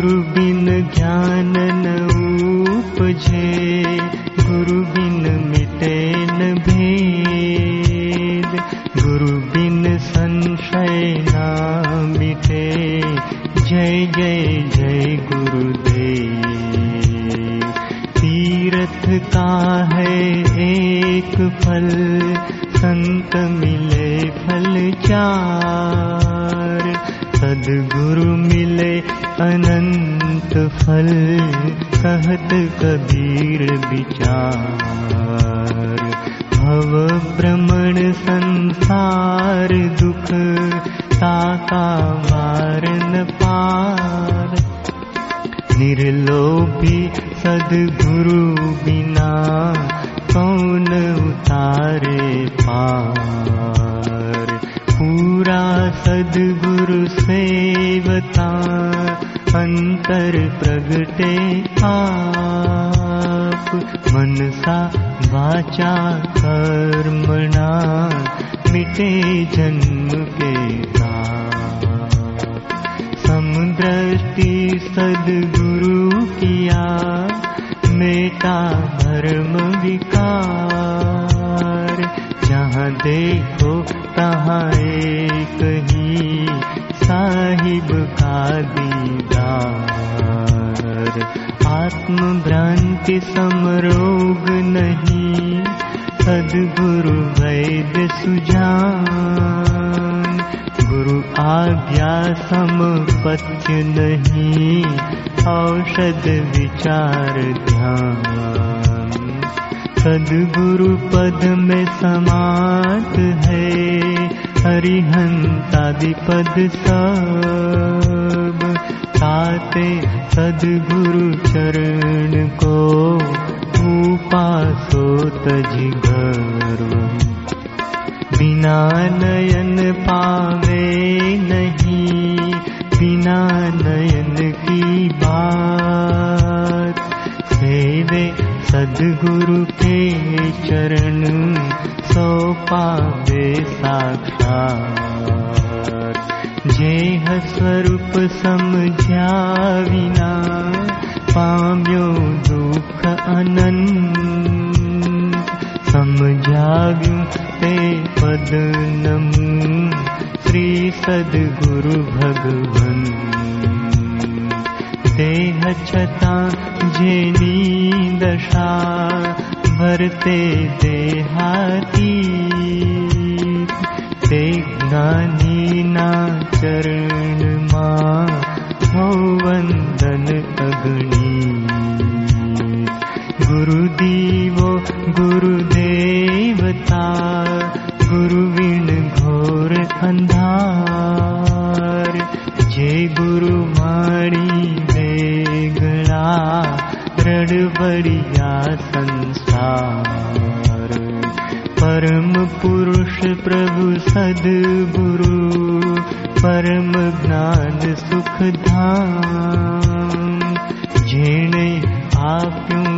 गुरु bin ज्ञान न उपजे गुरु बिन मिटे न भेद गुरु बिन संशय ना जय जय जय गुरुदेव। तीर्थ का है एक फल संत मिले फल चार। फलचारु मिले अन फल कहत कबीर विचार। भव भ्रमण संसार दुख ताका वारन पार। निर्लोभी सदगुरु बिना कौन उतारे पार। पूरा सदगुरु सेवता अंतर प्रगटे आप मनसा वाचा कर्मणा मिटे जन्म के समदृष्टि सदगुरु किया मेटा धर्म विकार। जहाँ देखो तहाँ एक ही साहिब दीदार आत्म भ्रांति समरोग नहीं सदगुरु वैद्य सुजान। गुरु आज्ञा समपत्य नहीं औषध विचार ध्यान। सदगुरु पद में समात है हरिहंतादि पद सब ताते सदगुरु बिना नयन पावे नहीं बिना नयन की बात। सेवे सदगुरु चरण सो पावे साक्षात। जेह स्वरूप समझा विना पाम्यो दुख अनंत समझाव्યું ते पद नमू श्री सद्गुरु भगवन्। छता जेनी दशा करते देहाती। ते ज्ञानीना ज्ञानी नाणमान अग्नि। गुरु देवो गुरु रडबडिया संसार। परम पुरुष प्रभु सद्गुरु परम ज्ञान सुखधाम। जेणे आप्યું